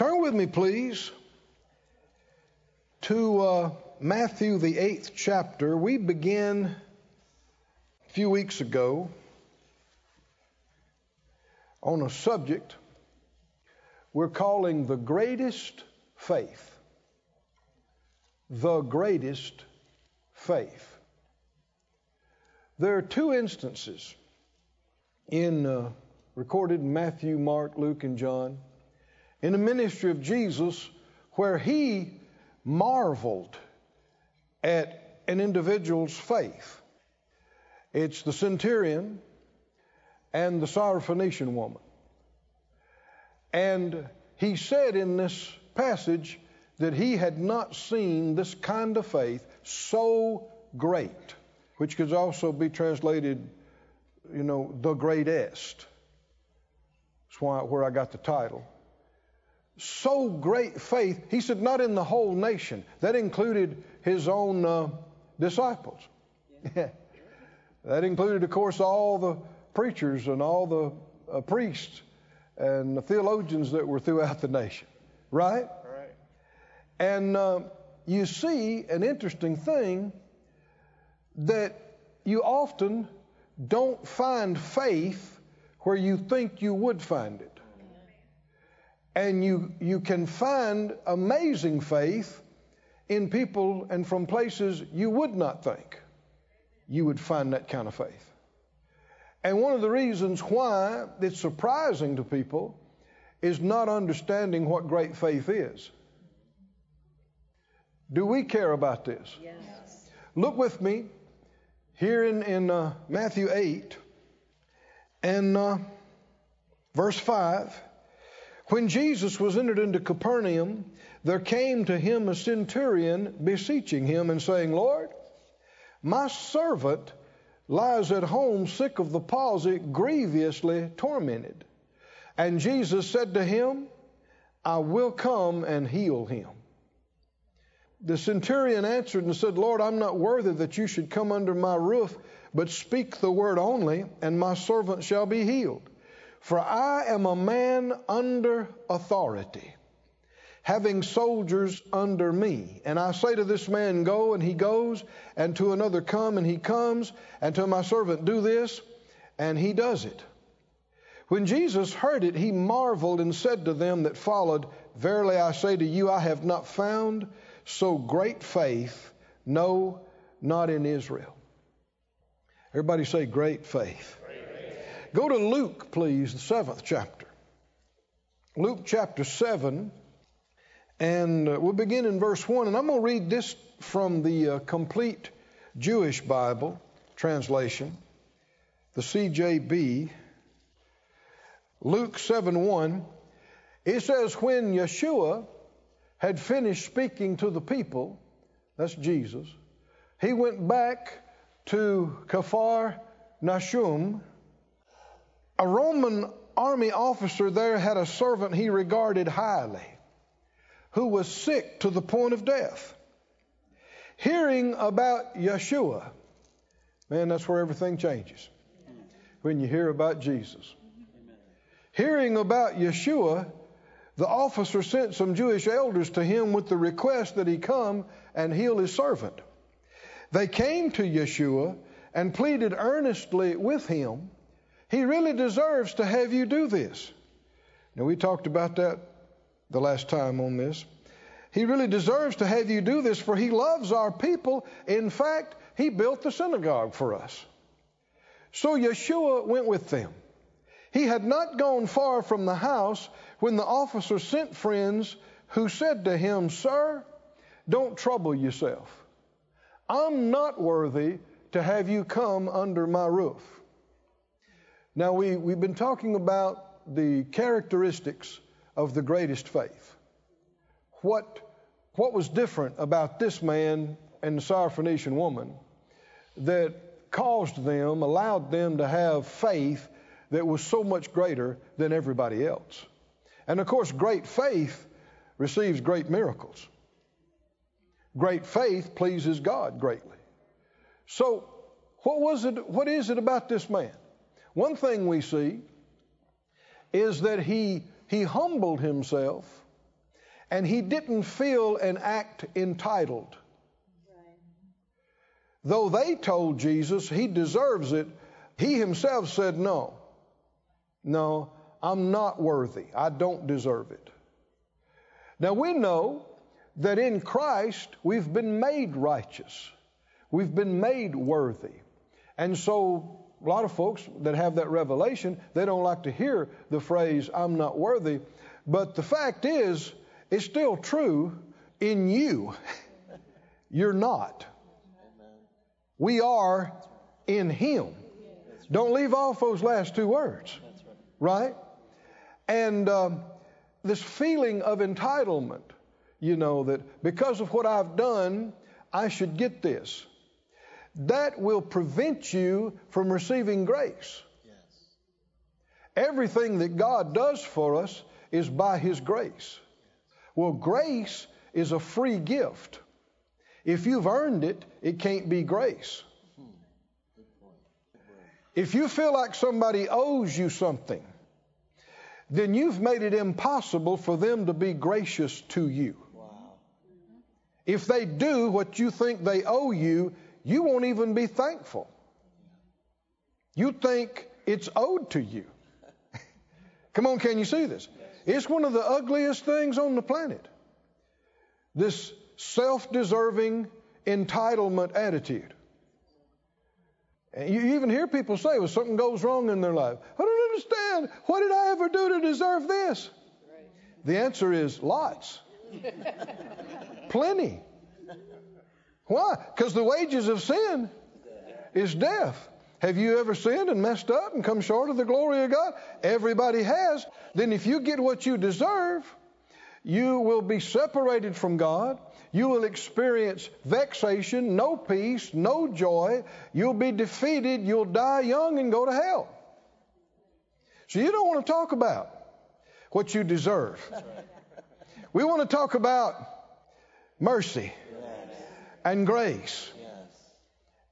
Turn with me, please, to uh, Matthew, the eighth chapter. We began a few weeks ago on a subject we're calling the greatest faith. The greatest faith. There are two instances in uh, recorded Matthew, Mark, Luke, and John in the ministry of Jesus where he marveled at an individual's faith. It's the centurion and the Syrophoenician woman. And he said in this passage that he had not seen this kind of faith so great, which could also be translated, you know, the greatest. That's why, where I got the title. So great faith, he said, not in the whole nation. That included his own uh, disciples. that included, of course, all the preachers and all the uh, priests and the theologians that were throughout the nation. Right? Right. And uh, you see an interesting thing that you often don't find faith where you think you would find it. And you, you can find amazing faith in people and from places you would not think you would find that kind of faith. And one of the reasons why it's surprising to people is not understanding what great faith is. Do we care about this? Yes. Look with me here in, in uh, Matthew 8 and uh, verse 5. When Jesus was entered into Capernaum, there came to him a centurion beseeching him and saying, Lord, my servant lies at home sick of the palsy, grievously tormented. And Jesus said to him, I will come and heal him. The centurion answered and said, Lord, I'm not worthy that you should come under my roof, but speak the word only, and my servant shall be healed. For I am a man under authority having soldiers under me. And I say to this man, Go, and he goes, and to another, Come, and he comes, and to my servant, Do this, and he does it. When Jesus heard it, he marveled and said to them that followed, Verily I say to you, I have not found so great faith, no, not in Israel. Everybody say, Great faith. Go to Luke, please, the seventh chapter. Luke chapter 7 and we'll begin in verse 1. And I'm going to read this from the uh, complete Jewish Bible translation, the CJB. Luke 7 1. It says, When Yeshua had finished speaking to the people, that's Jesus, he went back to Kafar Nashum. A Roman army officer there had a servant he regarded highly who was sick to the point of death. Hearing about Yeshua, man, that's where everything changes. When you hear about Jesus. Hearing about Yeshua, the officer sent some Jewish elders to him with the request that he come and heal his servant. They came to Yeshua and pleaded earnestly with him. He really deserves to have you do this. Now, we talked about that the last time on this. He really deserves to have you do this, for he loves our people. In fact, he built the synagogue for us. So Yeshua went with them. He had not gone far from the house when the officer sent friends who said to him, Sir, don't trouble yourself. I'm not worthy to have you come under my roof. Now, we, we've been talking about the characteristics of the greatest faith. What, what was different about this man and the Syrophoenician woman that caused them, allowed them to have faith that was so much greater than everybody else? And of course, great faith receives great miracles. Great faith pleases God greatly. So, what was it? What is it about this man? One thing we see is that he he humbled himself and he didn't feel and act entitled. Though they told Jesus he deserves it, he himself said, No, no, I'm not worthy. I don't deserve it. Now we know that in Christ we've been made righteous, we've been made worthy. And so a lot of folks that have that revelation, they don't like to hear the phrase, I'm not worthy. But the fact is, it's still true in you. You're not. We are in Him. Don't leave off those last two words. Right? And um, this feeling of entitlement, you know, that because of what I've done, I should get this. That will prevent you from receiving grace. Yes. Everything that God does for us is by His grace. Well, grace is a free gift. If you've earned it, it can't be grace. If you feel like somebody owes you something, then you've made it impossible for them to be gracious to you. Wow. If they do what you think they owe you, you won't even be thankful. You think it's owed to you. Come on, can you see this? It's one of the ugliest things on the planet. This self deserving entitlement attitude. And you even hear people say when something goes wrong in their life, I don't understand. What did I ever do to deserve this? The answer is lots. Plenty. Why? Because the wages of sin is death. Have you ever sinned and messed up and come short of the glory of God? Everybody has. Then if you get what you deserve, you will be separated from God. You will experience vexation, no peace, no joy. You'll be defeated. You'll die young and go to hell. So you don't want to talk about what you deserve. We want to talk about mercy and grace. Yes.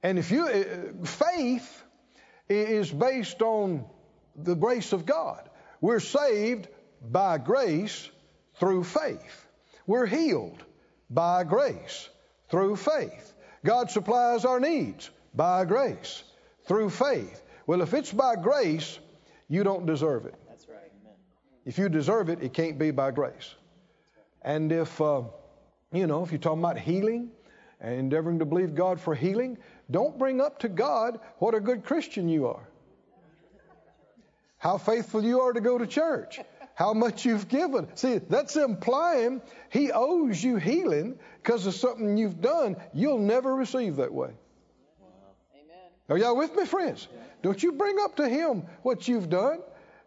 And if you, uh, faith is based on the grace of God. We're saved by grace through faith. We're healed by grace through faith. God supplies our needs by grace through faith. Well, if it's by grace, you don't deserve it. That's right. Amen. If you deserve it, it can't be by grace. And if, uh, you know, if you're talking about healing and endeavoring to believe God for healing, don't bring up to God what a good Christian you are, how faithful you are to go to church, how much you've given. See, that's implying He owes you healing because of something you've done. You'll never receive that way. Amen. Are y'all with me, friends? Don't you bring up to Him what you've done,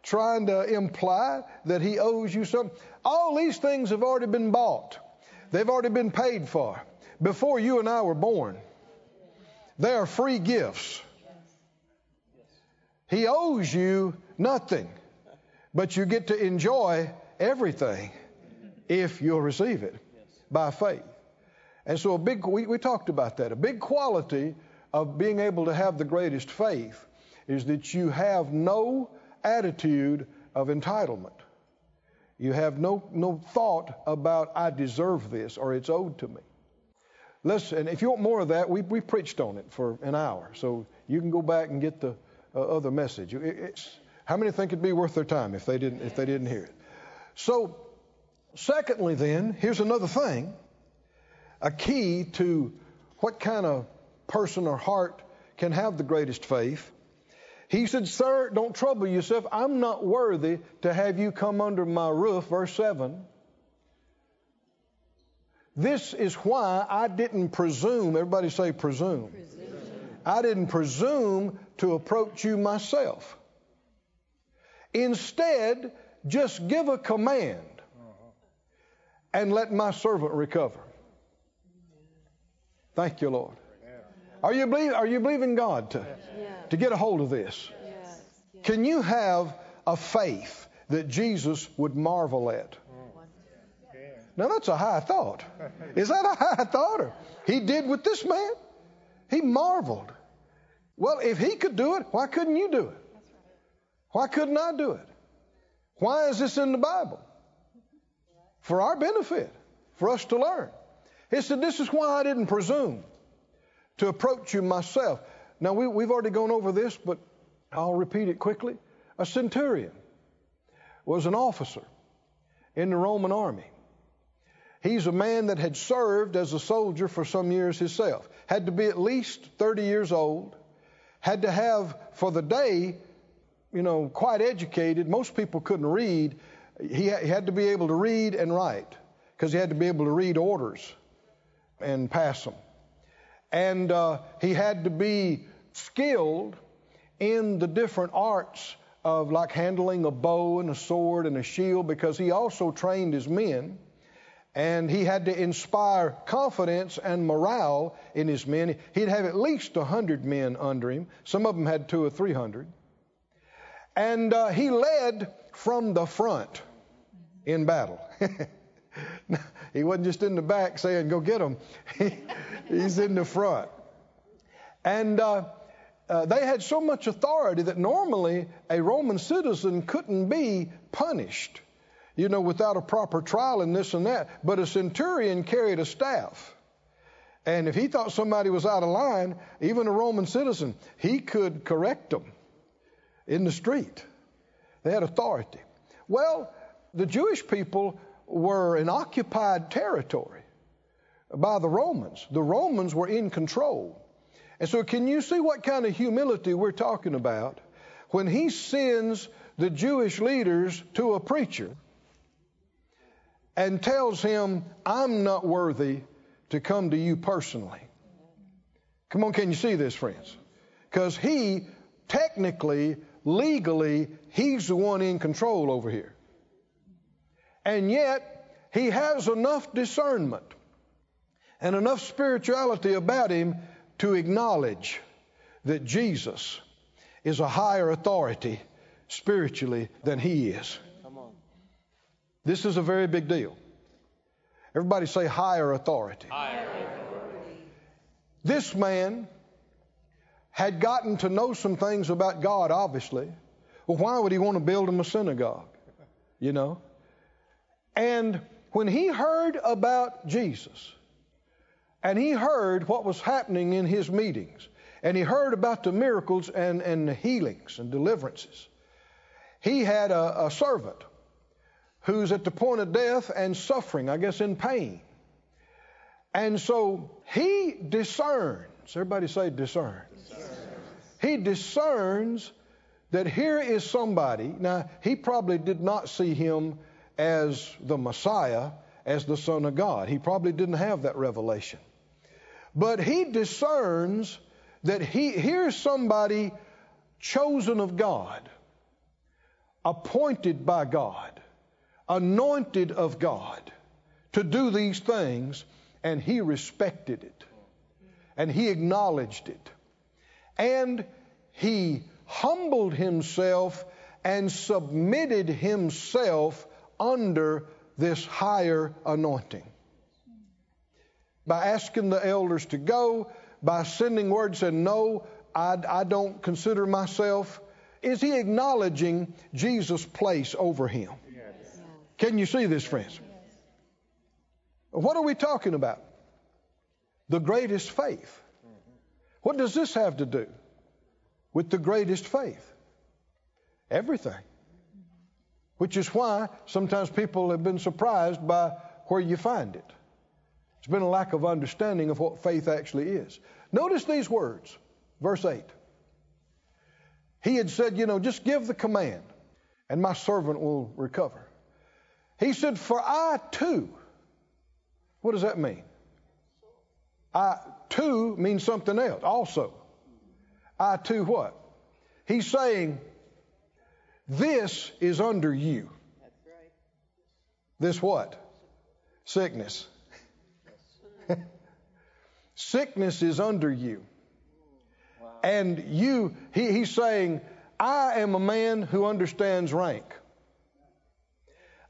trying to imply that He owes you something. All these things have already been bought, they've already been paid for before you and I were born. They are free gifts. He owes you nothing, but you get to enjoy everything if you'll receive it by faith. And so, a big, we, we talked about that. A big quality of being able to have the greatest faith is that you have no attitude of entitlement. You have no, no thought about, I deserve this or it's owed to me. Listen, if you want more of that, we, we preached on it for an hour. So you can go back and get the uh, other message. It, how many think it'd be worth their time if they didn't if they didn't hear it? So, secondly, then here's another thing: a key to what kind of person or heart can have the greatest faith. He said, "Sir, don't trouble yourself. I'm not worthy to have you come under my roof." Verse seven. This is why I didn't presume, everybody say presume. presume. I didn't presume to approach you myself. Instead, just give a command uh-huh. and let my servant recover. Thank you, Lord. Are you, believe, are you believing God to, to get a hold of this? Can you have a faith that Jesus would marvel at? Now that's a high thought. Is that a high thought? Or he did with this man? He marveled. Well, if he could do it, why couldn't you do it? Why couldn't I do it? Why is this in the Bible? for our benefit, for us to learn. He said, This is why I didn't presume to approach you myself. Now, we, we've already gone over this, but I'll repeat it quickly. A centurion was an officer in the Roman army. He's a man that had served as a soldier for some years himself, had to be at least 30 years old, had to have for the day, you know, quite educated. Most people couldn't read. He had to be able to read and write because he had to be able to read orders and pass them. And uh, he had to be skilled in the different arts of like handling a bow and a sword and a shield because he also trained his men and he had to inspire confidence and morale in his men. He'd have at least a hundred men under him. Some of them had two or three hundred. And uh, he led from the front in battle. he wasn't just in the back saying, "Go get them." He's in the front. And uh, uh, they had so much authority that normally a Roman citizen couldn't be punished you know, without a proper trial and this and that. But a centurion carried a staff. And if he thought somebody was out of line, even a Roman citizen, he could correct them in the street. They had authority. Well, the Jewish people were in occupied territory by the Romans. The Romans were in control. And so, can you see what kind of humility we're talking about when he sends the Jewish leaders to a preacher and tells him, I'm not worthy to come to you personally. Come on, can you see this, friends? Because he, technically, legally, he's the one in control over here. And yet, he has enough discernment and enough spirituality about him to acknowledge that Jesus is a higher authority spiritually than he is. This is a very big deal. Everybody say higher authority. Higher authority. This man had gotten to know some things about God, obviously. Well, why would he want to build him a synagogue? You know? And when he heard about Jesus, and he heard what was happening in his meetings, and he heard about the miracles and, and the healings and deliverances, he had a, a servant who's at the point of death and suffering, I guess in pain. And so he discerns, everybody say discern. He discerns that here is somebody. Now, he probably did not see him as the Messiah, as the Son of God. He probably didn't have that revelation. But he discerns that he here's somebody chosen of God, appointed by God anointed of God to do these things, and he respected it. And he acknowledged it. And he humbled himself and submitted himself under this higher anointing. By asking the elders to go, by sending word saying, No, I, I don't consider myself, is he acknowledging Jesus' place over him? Can you see this, friends? What are we talking about? The greatest faith. What does this have to do with the greatest faith? Everything. Which is why sometimes people have been surprised by where you find it. It's been a lack of understanding of what faith actually is. Notice these words, verse 8. He had said, You know, just give the command, and my servant will recover. He said, For I too. What does that mean? I too means something else also. I too what? He's saying, This is under you. That's right. This what? Sickness. Sickness is under you. Wow. And you, he, he's saying, I am a man who understands rank.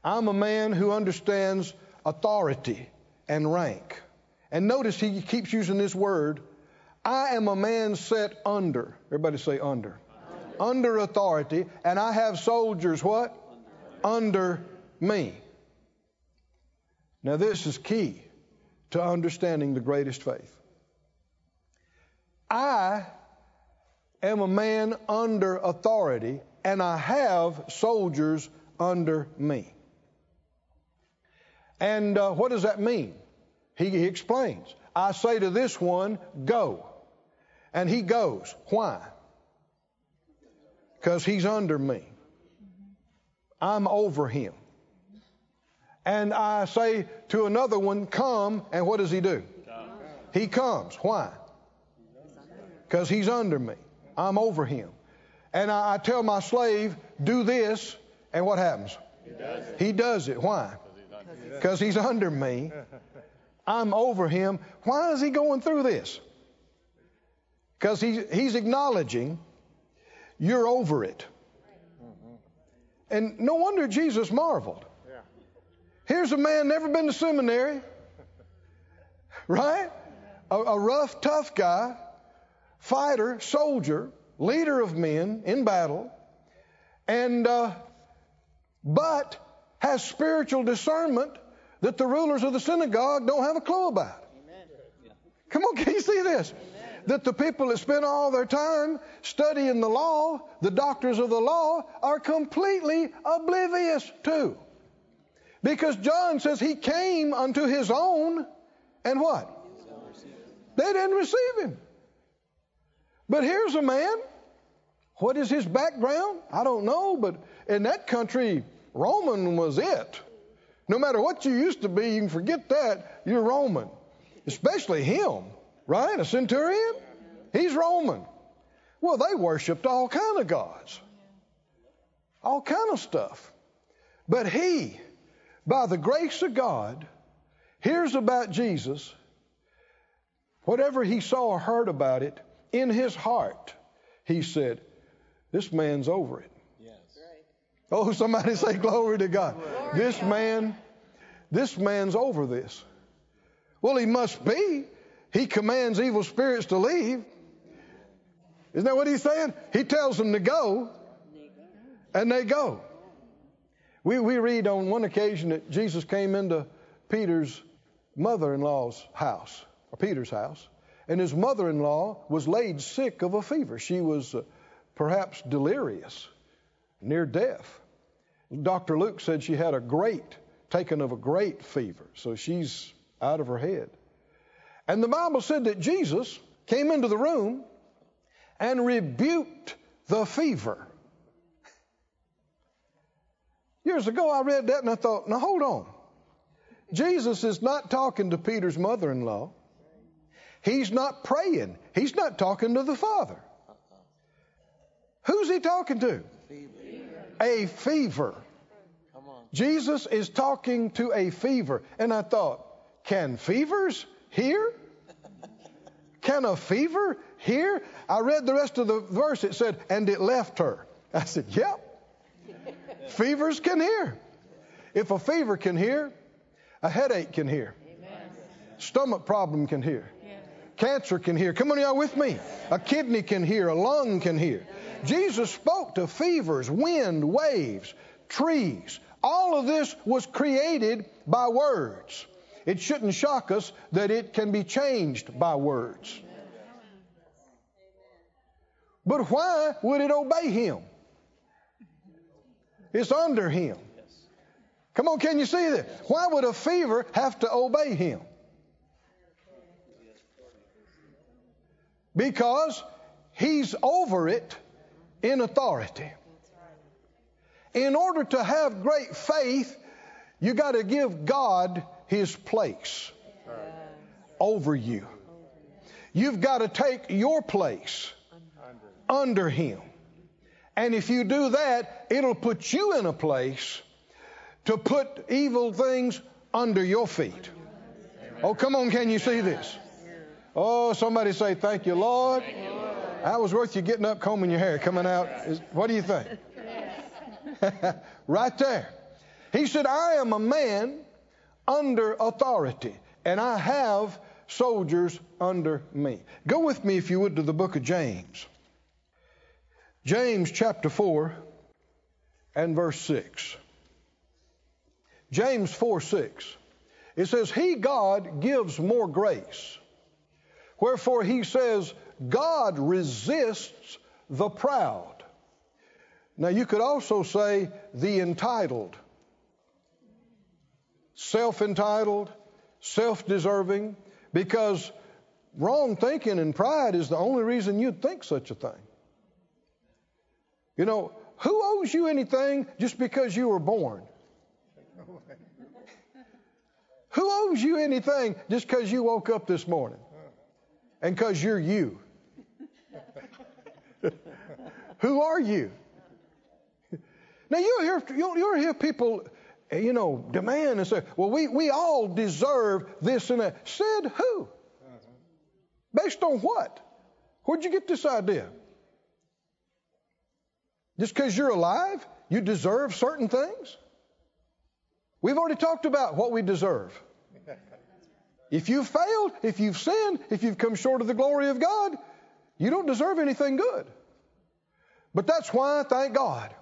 I'm a man who understands authority and rank. And notice he keeps using this word. I am a man set under. Everybody say under. Under, under authority. And I have soldiers what? Under, under me. Now, this is key to understanding the greatest faith. I am a man under authority, and I have soldiers under me. And uh, what does that mean? He, he explains. I say to this one, go. And he goes. Why? Because he's under me. I'm over him. And I say to another one, come, and what does he do? He comes. Why? Because he's under me. I'm over him. And I, I, tell my slave, do this, and what happens? He does it. He does it. Why? Because he's under me. I'm over him. Why is he going through this? Because he, he's acknowledging you're over it. And no wonder Jesus marveled. Here's a man never been to seminary, right? A, a rough, tough guy, fighter, soldier, leader of men in battle, and uh, but has spiritual discernment that the rulers of the synagogue don't have a clue about. Amen. Come on, can you see this? Amen. That the people that spend all their time studying the law, the doctors of the law, are completely oblivious to. Because John says he came unto his own, and what? They didn't receive him. But here's a man. What is his background? I don't know, but in that country, Roman was it. No matter what you used to be, you can forget that. You're Roman. Especially him, right? A centurion? He's Roman. Well, they worshiped all kind of gods. All kind of stuff. But he, by the grace of God, hears about Jesus. Whatever he saw or heard about it, in his heart, he said, This man's over it. Oh, somebody say glory to God. Glory this God. man, this man's over this. Well, he must be. He commands evil spirits to leave. Isn't that what he's saying? He tells them to go, and they go. We, we read on one occasion that Jesus came into Peter's mother in law's house, or Peter's house, and his mother in law was laid sick of a fever. She was uh, perhaps delirious, near death. Dr. Luke said she had a great, taken of a great fever, so she's out of her head. And the Bible said that Jesus came into the room and rebuked the fever. Years ago, I read that and I thought, now hold on. Jesus is not talking to Peter's mother in law. He's not praying. He's not talking to the Father. Who's he talking to? A fever. Jesus is talking to a fever. And I thought, can fevers hear? Can a fever hear? I read the rest of the verse. It said, and it left her. I said, yep. Fevers can hear. If a fever can hear, a headache can hear. Amen. Stomach problem can hear. Yeah. Cancer can hear. Come on, y'all with me. A kidney can hear. A lung can hear. Jesus spoke to fevers, wind, waves, trees, all of this was created by words. It shouldn't shock us that it can be changed by words. But why would it obey him? It's under him. Come on, can you see this? Why would a fever have to obey him? Because he's over it in authority in order to have great faith, you got to give God his place over you. You've got to take your place under him. And if you do that, it'll put you in a place to put evil things under your feet. Oh, come on, can you see this? Oh, somebody say, Thank you, Lord. That was worth you getting up, combing your hair, coming out. What do you think? right there. He said, I am a man under authority, and I have soldiers under me. Go with me, if you would, to the book of James. James chapter 4 and verse 6. James 4 6. It says, He, God, gives more grace. Wherefore he says, God resists the proud. Now you could also say the entitled, self entitled, self deserving, because wrong thinking and pride is the only reason you'd think such a thing. You know, who owes you anything just because you were born? Who owes you anything just because you woke up this morning? And because you're you? Who are you? Now you'll hear you'll hear people, you know, demand and say, "Well, we we all deserve this and that." Said who? Based on what? Where'd you get this idea? Just because you're alive, you deserve certain things? We've already talked about what we deserve. If you've failed, if you've sinned, if you've come short of the glory of God, you don't deserve anything good. But that's why, thank God,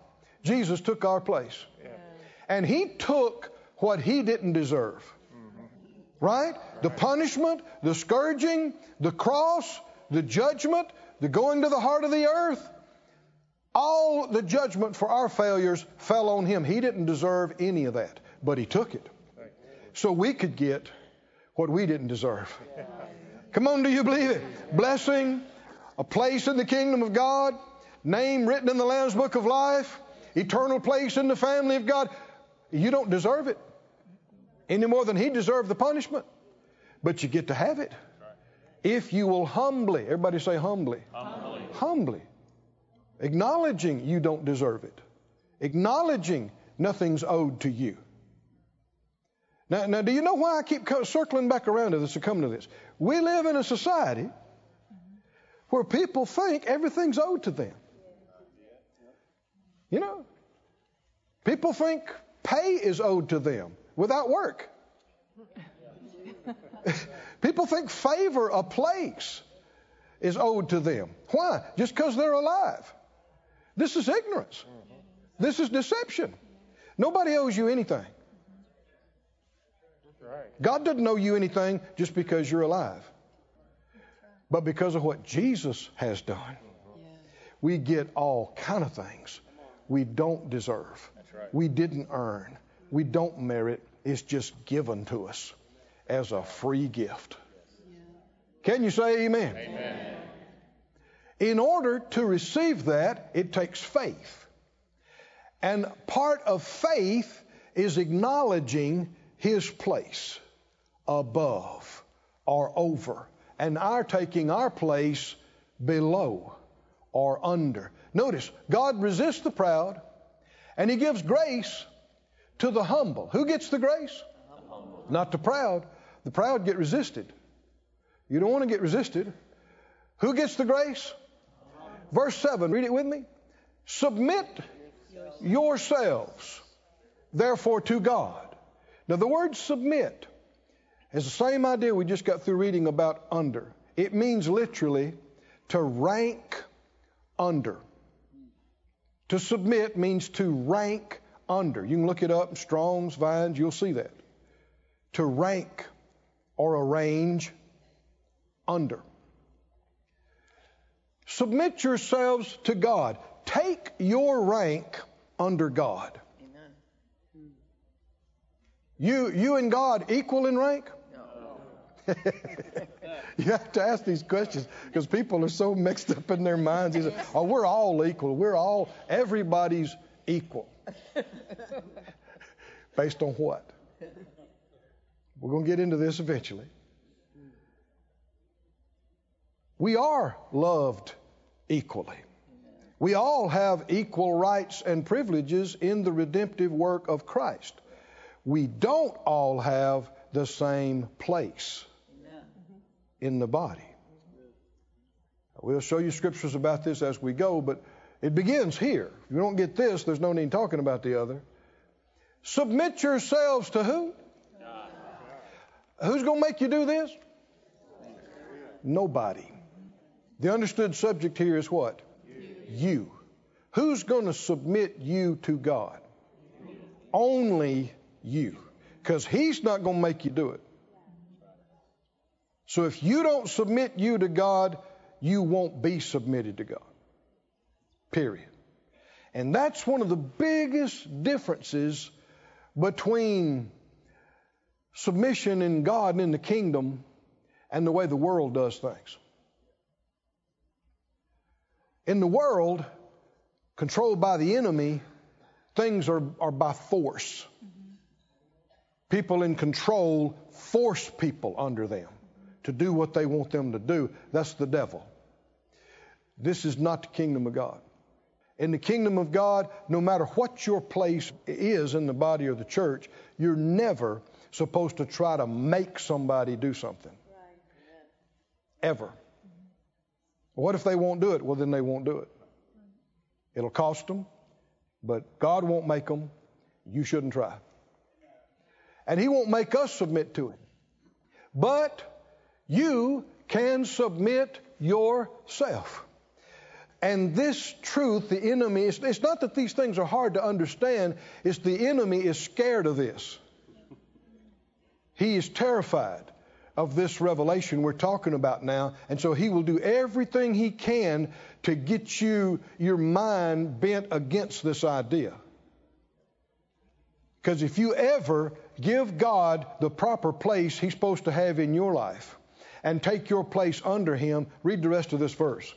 Jesus took our place. And He took what He didn't deserve. Mm-hmm. Right? The punishment, the scourging, the cross, the judgment, the going to the heart of the earth. All the judgment for our failures fell on Him. He didn't deserve any of that, but He took it. So we could get what we didn't deserve. Come on, do you believe it? Blessing, a place in the kingdom of God, name written in the Lamb's book of life, eternal place in the family of God. You don't deserve it any more than he deserved the punishment, but you get to have it if you will humbly, everybody say humbly, Humbly. humbly, acknowledging you don't deserve it, acknowledging nothing's owed to you. Now, now, do you know why I keep circling back around to this to come to this? We live in a society where people think everything's owed to them. You know, people think pay is owed to them without work. people think favor, a place, is owed to them. Why? Just because they're alive. This is ignorance. This is deception. Nobody owes you anything. God doesn't owe you anything just because you're alive, but because of what Jesus has done. We get all kind of things we don't deserve. We didn't earn. We don't merit. It's just given to us as a free gift. Can you say amen? Amen. In order to receive that, it takes faith. And part of faith is acknowledging his place above or over, and our taking our place below or under. Notice, God resists the proud, and he gives grace to the humble. Who gets the grace? Not the proud. The proud get resisted. You don't want to get resisted. Who gets the grace? Verse 7, read it with me. Submit yourselves, therefore, to God. Now, the word submit is the same idea we just got through reading about under. It means literally to rank under. To submit means to rank under. You can look it up in Strong's, Vines, you'll see that. To rank or arrange under. Submit yourselves to God. Take your rank under God. Amen. You, you and God equal in rank? You have to ask these questions because people are so mixed up in their minds. They say, oh, we're all equal. We're all, everybody's equal. Based on what? We're going to get into this eventually. We are loved equally. We all have equal rights and privileges in the redemptive work of Christ. We don't all have the same place. In the body. We'll show you scriptures about this as we go, but it begins here. If you don't get this, there's no need talking about the other. Submit yourselves to who? Who's going to make you do this? Nobody. The understood subject here is what? You. Who's going to submit you to God? Only you. because He's not going to make you do it. So if you don't submit you to God, you won't be submitted to God. Period. And that's one of the biggest differences between submission in God and in the kingdom and the way the world does things. In the world, controlled by the enemy, things are, are by force. Mm-hmm. People in control force people under them to do what they want them to do. That's the devil. This is not the kingdom of God. In the kingdom of God, no matter what your place is in the body of the church, you're never supposed to try to make somebody do something. Ever. What if they won't do it? Well, then they won't do it. It'll cost them, but God won't make them. You shouldn't try. And He won't make us submit to Him. But you can submit yourself. And this truth, the enemy, it's, it's not that these things are hard to understand, it's the enemy is scared of this. He is terrified of this revelation we're talking about now. And so he will do everything he can to get you, your mind bent against this idea. Because if you ever give God the proper place he's supposed to have in your life and take your place under him, read the rest of this verse.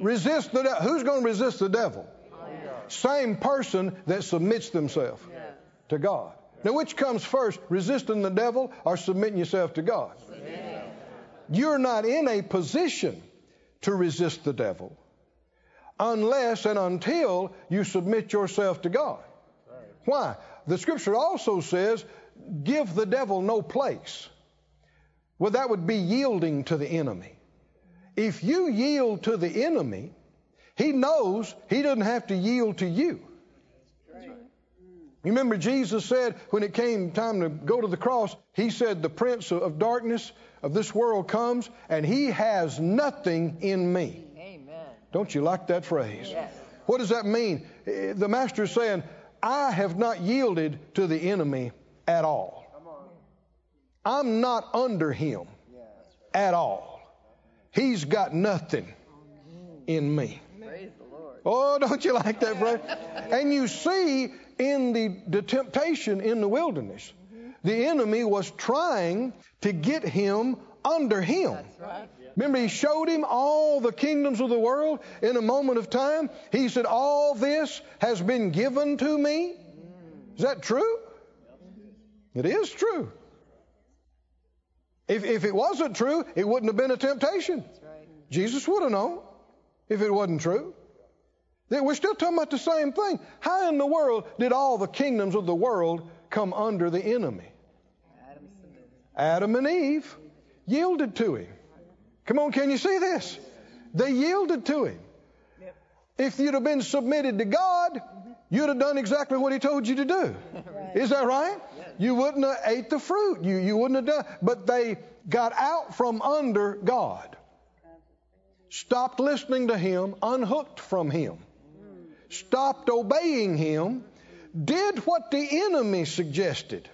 Resist the devil. Who's going to resist the devil? Same person that submits themselves to God. Now, which comes first, resisting the devil or submitting yourself to God? You're not in a position to resist the devil unless and until you submit yourself to God. Why? The scripture also says, give the devil no place. Well, that would be yielding to the enemy. If you yield to the enemy, he knows he doesn't have to yield to you. You remember Jesus said when it came time to go to the cross, he said, The prince of darkness of this world comes and he has nothing in me. Amen. Don't you like that phrase? Yes. What does that mean? Eh, the master is saying, I have not yielded to the enemy at all. I'm not under him at all. He's got nothing in me. Oh, don't you like that, brother? And you see in the, the temptation in the wilderness, the enemy was trying to get him under him. Remember, he showed him all the kingdoms of the world in a moment of time. He said, All this has been given to me. Is that true? It is true. If, if it wasn't true, it wouldn't have been a temptation. Right. Jesus would have known if it wasn't true. We're still talking about the same thing. How in the world did all the kingdoms of the world come under the enemy? Adam and Eve yielded to him. Come on, can you see this? They yielded to him. If you'd have been submitted to God, you'd have done exactly what he told you to do. Is that right? You wouldn't have ate the fruit. You, you wouldn't have done. But they got out from under God, stopped listening to him, unhooked from him stopped obeying him, did what the enemy suggested,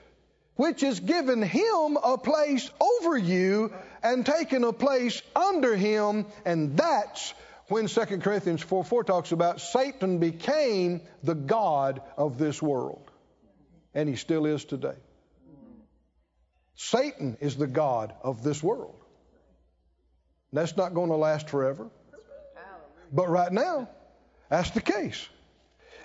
which is giving him a place over you and taking a place under him. And that's when 2 Corinthians 4 4 talks about Satan became the God of this world. And he still is today. Satan is the God of this world. That's not going to last forever. But right now, that's the case.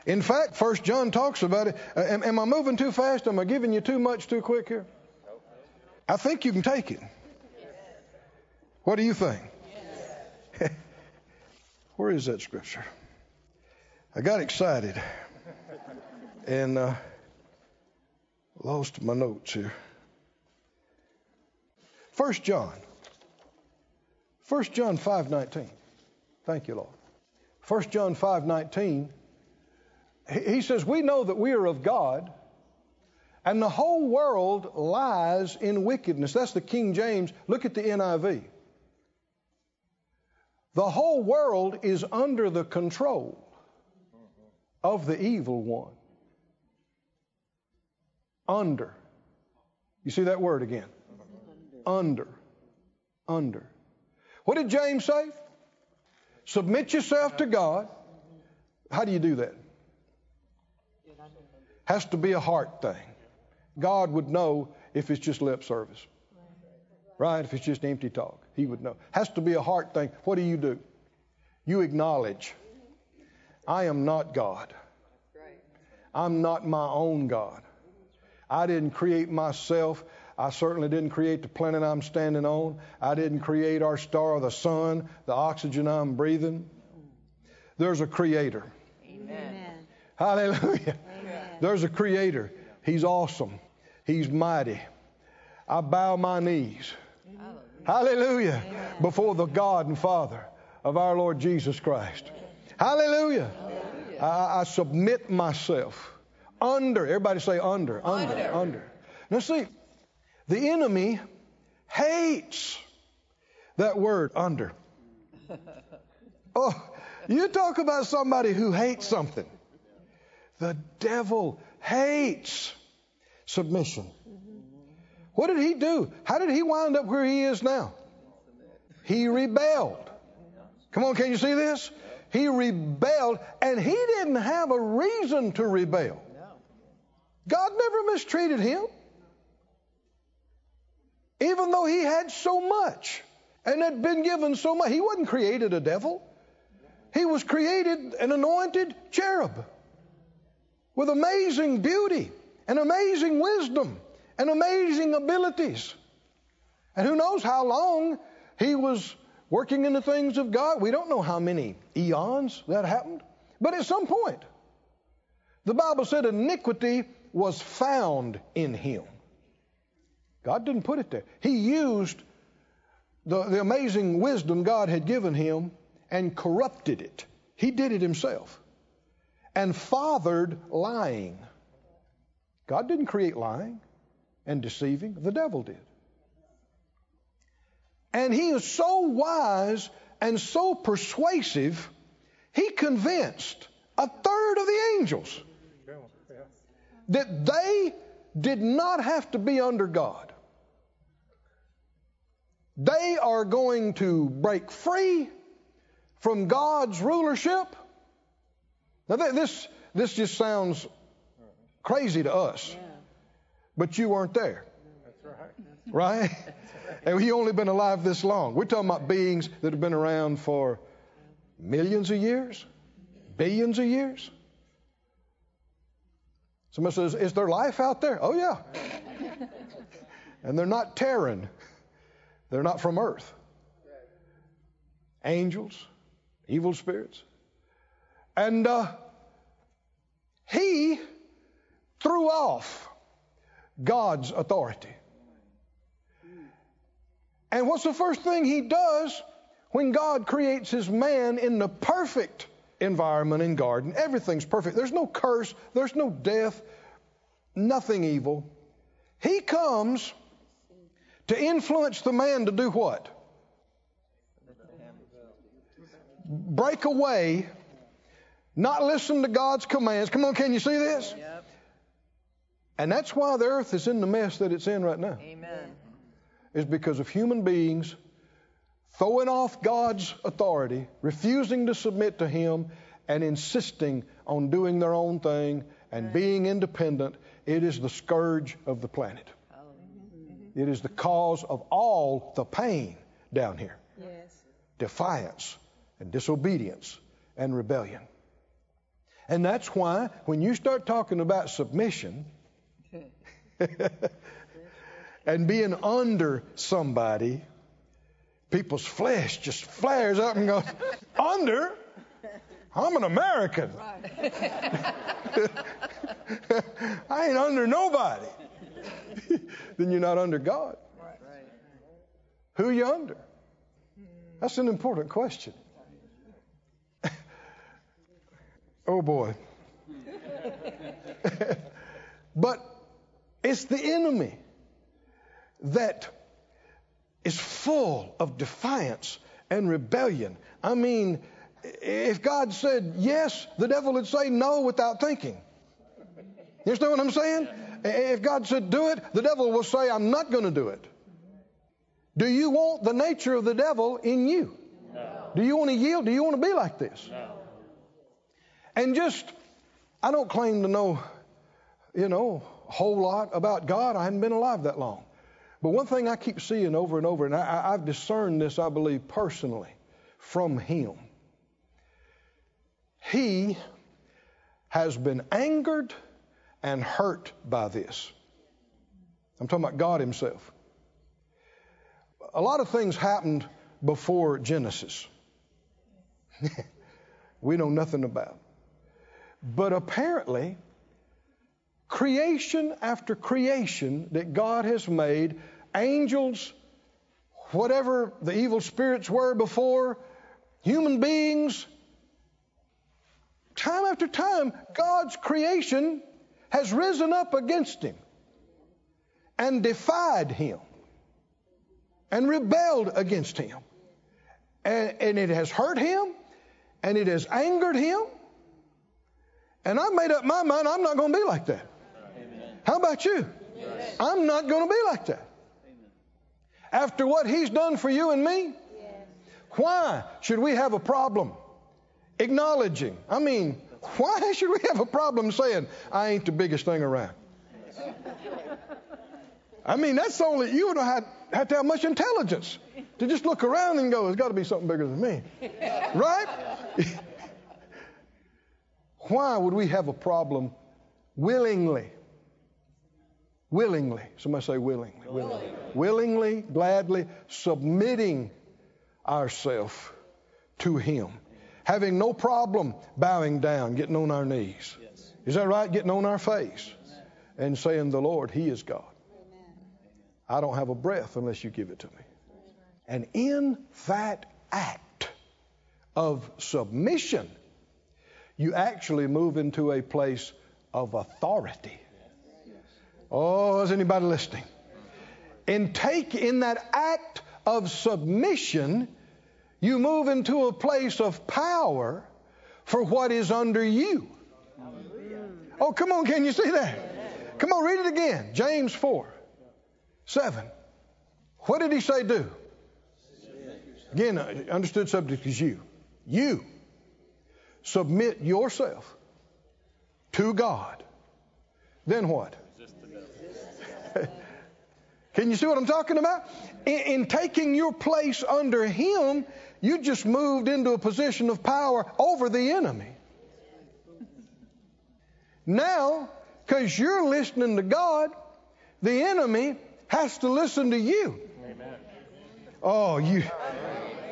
In fact, First John talks about it. Uh, am, am, I moving too fast? Am I giving you too much too quick here? I think you can take it. What do you think? Where is that scripture? I got excited and uh, lost my notes here. First John. First John 5:19. Thank you, Lord. 1 John 5:19 he says we know that we are of God and the whole world lies in wickedness. That's the King James. Look at the NIV. The whole world is under the control of the evil one. Under. You see that word again? Under. Under. What did James say? Submit yourself to God. How do you do that? Has to be a heart thing. God would know if it's just lip service. Right? If it's just empty talk, He would know. Has to be a heart thing. What do you do? You acknowledge, I am not God. I'm not my own God. I didn't create myself. I certainly didn't create the planet I'm standing on. I didn't create our star the sun, the oxygen I'm breathing. There's a creator. Amen. Hallelujah. Amen. There's a creator. He's awesome. He's mighty. I bow my knees. Hallelujah. Before the God and Father of our Lord Jesus Christ. Hallelujah. I, I submit myself under. Everybody say under, under, under. Now see, the enemy hates that word under. Oh, you talk about somebody who hates something. The devil hates submission. What did he do? How did he wind up where he is now? He rebelled. Come on, can you see this? He rebelled, and he didn't have a reason to rebel. God never mistreated him. Even though he had so much and had been given so much, he wasn't created a devil. He was created an anointed cherub with amazing beauty and amazing wisdom and amazing abilities. And who knows how long he was working in the things of God. We don't know how many eons that happened. But at some point, the Bible said iniquity was found in him. God didn't put it there. He used the, the amazing wisdom God had given him and corrupted it. He did it himself and fathered lying. God didn't create lying and deceiving, the devil did. And he is so wise and so persuasive, he convinced a third of the angels that they did not have to be under God. They are going to break free from God's rulership. Now, this, this just sounds crazy to us, but you weren't there. Right? And we only been alive this long. We're talking about beings that have been around for millions of years, billions of years. Somebody says, Is there life out there? Oh, yeah. and they're not Terran, they're not from Earth. Angels, evil spirits. And uh, he threw off God's authority. And what's the first thing he does when God creates his man in the perfect environment and garden? Everything's perfect. There's no curse, there's no death, nothing evil. He comes to influence the man to do what? Break away, not listen to God's commands. Come on, can you see this? Yep. And that's why the earth is in the mess that it's in right now. Amen. Is because of human beings throwing off God's authority, refusing to submit to Him, and insisting on doing their own thing and being independent. It is the scourge of the planet. It is the cause of all the pain down here Yes. defiance and disobedience and rebellion. And that's why when you start talking about submission and being under somebody, people's flesh just flares up and goes, Under? I'm an American. I ain't under nobody. then you're not under God. Who you under? That's an important question. oh boy. but it's the enemy that is full of defiance and rebellion. I mean, if God said yes, the devil would say no without thinking. You understand what I'm saying? If God said do it, the devil will say, I'm not going to do it. Do you want the nature of the devil in you? No. Do you want to yield? Do you want to be like this? No. And just, I don't claim to know, you know, a whole lot about God. I haven't been alive that long. But one thing I keep seeing over and over, and I, I've discerned this, I believe, personally from Him. He has been angered and hurt by this. I'm talking about God Himself. A lot of things happened before Genesis. we know nothing about. But apparently, creation after creation that God has made, angels, whatever the evil spirits were before, human beings, time after time, God's creation has risen up against him and defied him and rebelled against him. And, and, it has hurt him and it has angered him. And I've made up my mind I'm not going to be like that. Amen. How about you? Yes. I'm not going to be like that. After what he's done for you and me, why should we have a problem acknowledging? I mean, why should we have a problem saying, I ain't the biggest thing around? I mean, that's only, you would have, have to have much intelligence to just look around and go, there's got to be something bigger than me. Right? why would we have a problem willingly? Willingly. Somebody say willingly. Willingly, willingly gladly submitting ourselves to Him. Having no problem bowing down, getting on our knees. Yes. Is that right? Getting on our face and saying, The Lord, He is God. I don't have a breath unless you give it to me. And in that act of submission, you actually move into a place of authority. Oh, is anybody listening? In take in that act of submission, you move into a place of power for what is under you. Oh, come on, can you see that? Come on, read it again. James 4 7. What did he say do? Again, uh, understood subject is you. You submit yourself to God. Then what? Can you see what I'm talking about? In, in, taking your place under Him, you just moved into a position of power over the enemy. Now, because you're listening to God, the enemy has to listen to you. Amen. Oh, you.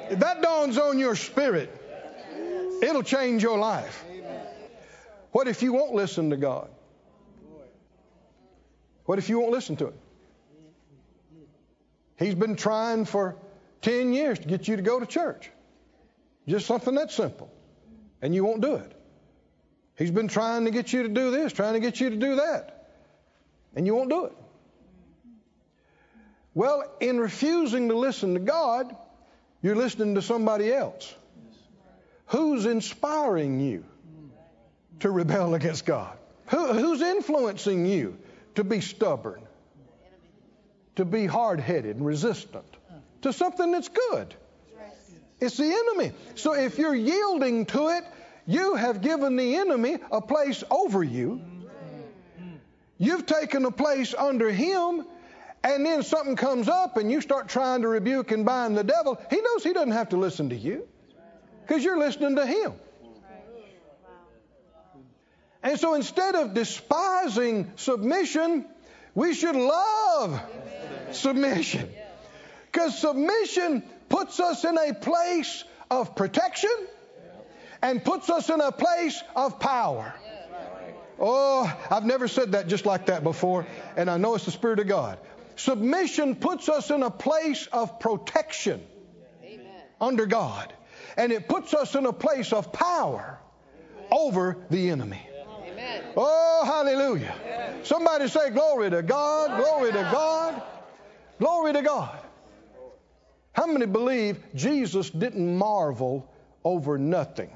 If that dawns on your spirit, it'll change your life. What if you won't listen to God? What if you won't listen to Him? He's been trying for 10 years to get you to go to church. Just something that simple. And you won't do it. He's been trying to get you to do this, trying to get you to do that. And you won't do it. Well, in refusing to listen to God, you're listening to somebody else. Who's inspiring you to rebel against God? Who, who's influencing you to be stubborn, to be hard headed and resistant to something that's good? It's the enemy. So if you're yielding to it, you have given the enemy a place over you. You've taken a place under him, and then something comes up and you start trying to rebuke and bind the devil. He knows he doesn't have to listen to you because you're listening to him. And so instead of despising submission, we should love submission. Because submission puts us in a place of protection and puts us in a place of power. Oh, I've never said that just like that before, and I know it's the Spirit of God. Submission puts us in a place of protection under God, and it puts us in a place of power over the enemy. Oh, hallelujah. Somebody say, Glory to God, glory to God, glory to God. How many believe Jesus didn't marvel over nothing?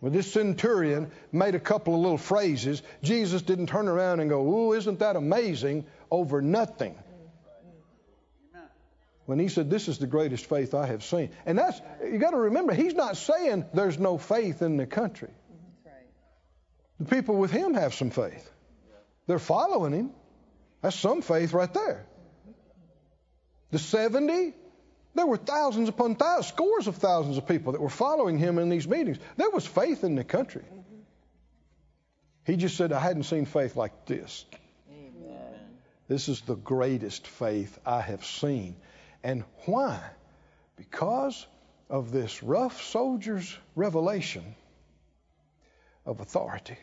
Well, this centurion made a couple of little phrases. Jesus didn't turn around and go, Ooh, isn't that amazing? over nothing. When he said, This is the greatest faith I have seen. And that's, you got to remember, he's not saying there's no faith in the country. The people with him have some faith. They're following him. That's some faith right there. The 70, there were thousands upon thousands, scores of thousands of people that were following him in these meetings. There was faith in the country. He just said, I hadn't seen faith like this. Amen. This is the greatest faith I have seen. And why? Because of this rough soldier's revelation of authority.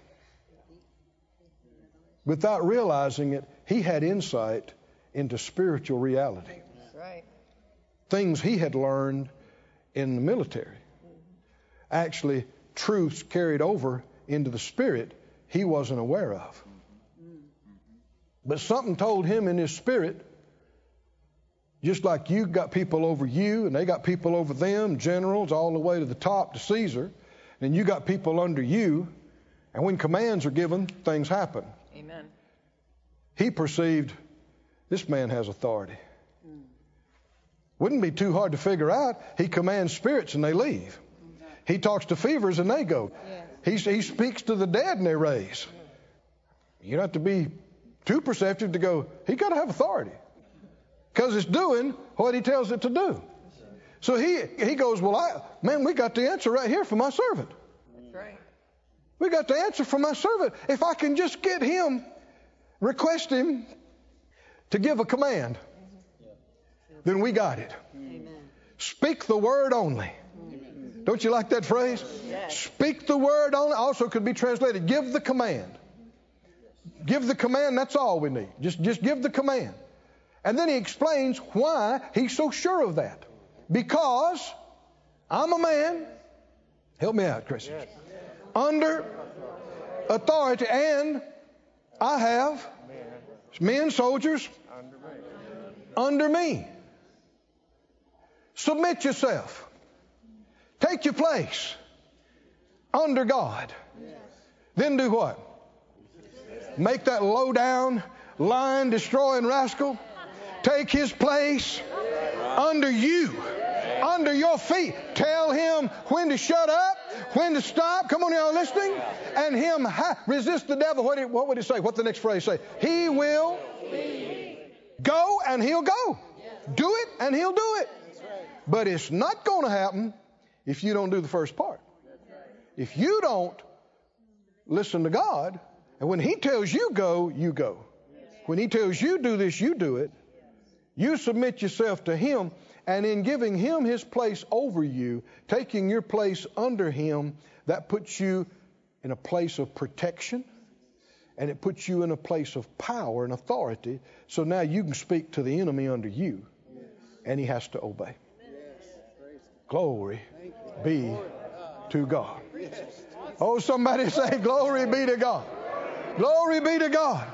Without realizing it, he had insight into spiritual reality. Right. Things he had learned in the military. Actually, truths carried over into the spirit he wasn't aware of. But something told him in his spirit, just like you got people over you and they got people over them, generals all the way to the top to Caesar, and you got people under you, and when commands are given, things happen. Amen. He perceived this man has authority. Wouldn't be too hard to figure out. He commands spirits and they leave. He talks to fevers and they go. He, he speaks to the dead and they raise. You don't have to be too perceptive to go, he got to have authority. Because it's doing what he tells it to do. So he, he goes, Well, I, man, we got the answer right here for my servant. Right. We got the answer for my servant. If I can just get him, request him to give a command, then we got it. Amen. Speak the word only. Don't you like that phrase? Yes. Speak the word only. Also could be translated, give the command. Give the command, that's all we need. Just, just give the command. And then he explains why he's so sure of that. Because I'm a man, help me out, Chris, yes. under authority, and I have men, soldiers, under me. Submit yourself. Take your place under God. Then do what? Make that low down, lying, destroying rascal take his place under you, under your feet. Tell him when to shut up, when to stop. Come on, y'all listening? And him ha- resist the devil. What, what would he say? What the next phrase say? He will go and he'll go. Do it and he'll do it. But it's not going to happen if you don't do the first part. If you don't listen to God, and when He tells you go, you go. When He tells you do this, you do it. You submit yourself to Him, and in giving Him His place over you, taking your place under Him, that puts you in a place of protection and it puts you in a place of power and authority. So now you can speak to the enemy under you, and he has to obey. Glory be to God. Oh, somebody say, Glory be to God. Glory be to God.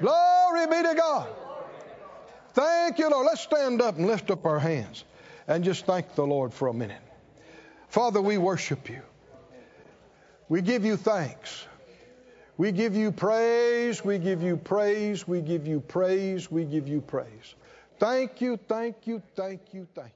Glory be to God. Thank you, Lord. Let's stand up and lift up our hands and just thank the Lord for a minute. Father, we worship you. We give you thanks. We give you praise. We give you praise. We give you praise. We give you praise. Thank you, thank you, thank you, thank you.